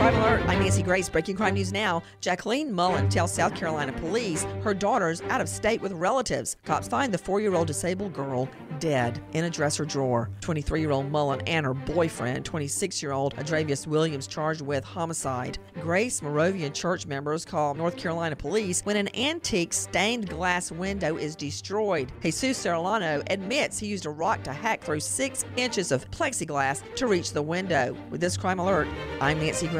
Crime Alert, I'm Nancy Grace. Breaking crime news now. Jacqueline Mullen tells South Carolina police her daughter's out of state with relatives. Cops find the four year old disabled girl dead in a dresser drawer. 23 year old Mullen and her boyfriend, 26 year old Adravius Williams, charged with homicide. Grace Moravian church members call North Carolina police when an antique stained glass window is destroyed. Jesus Serrano admits he used a rock to hack through six inches of plexiglass to reach the window. With this crime alert, I'm Nancy Grace.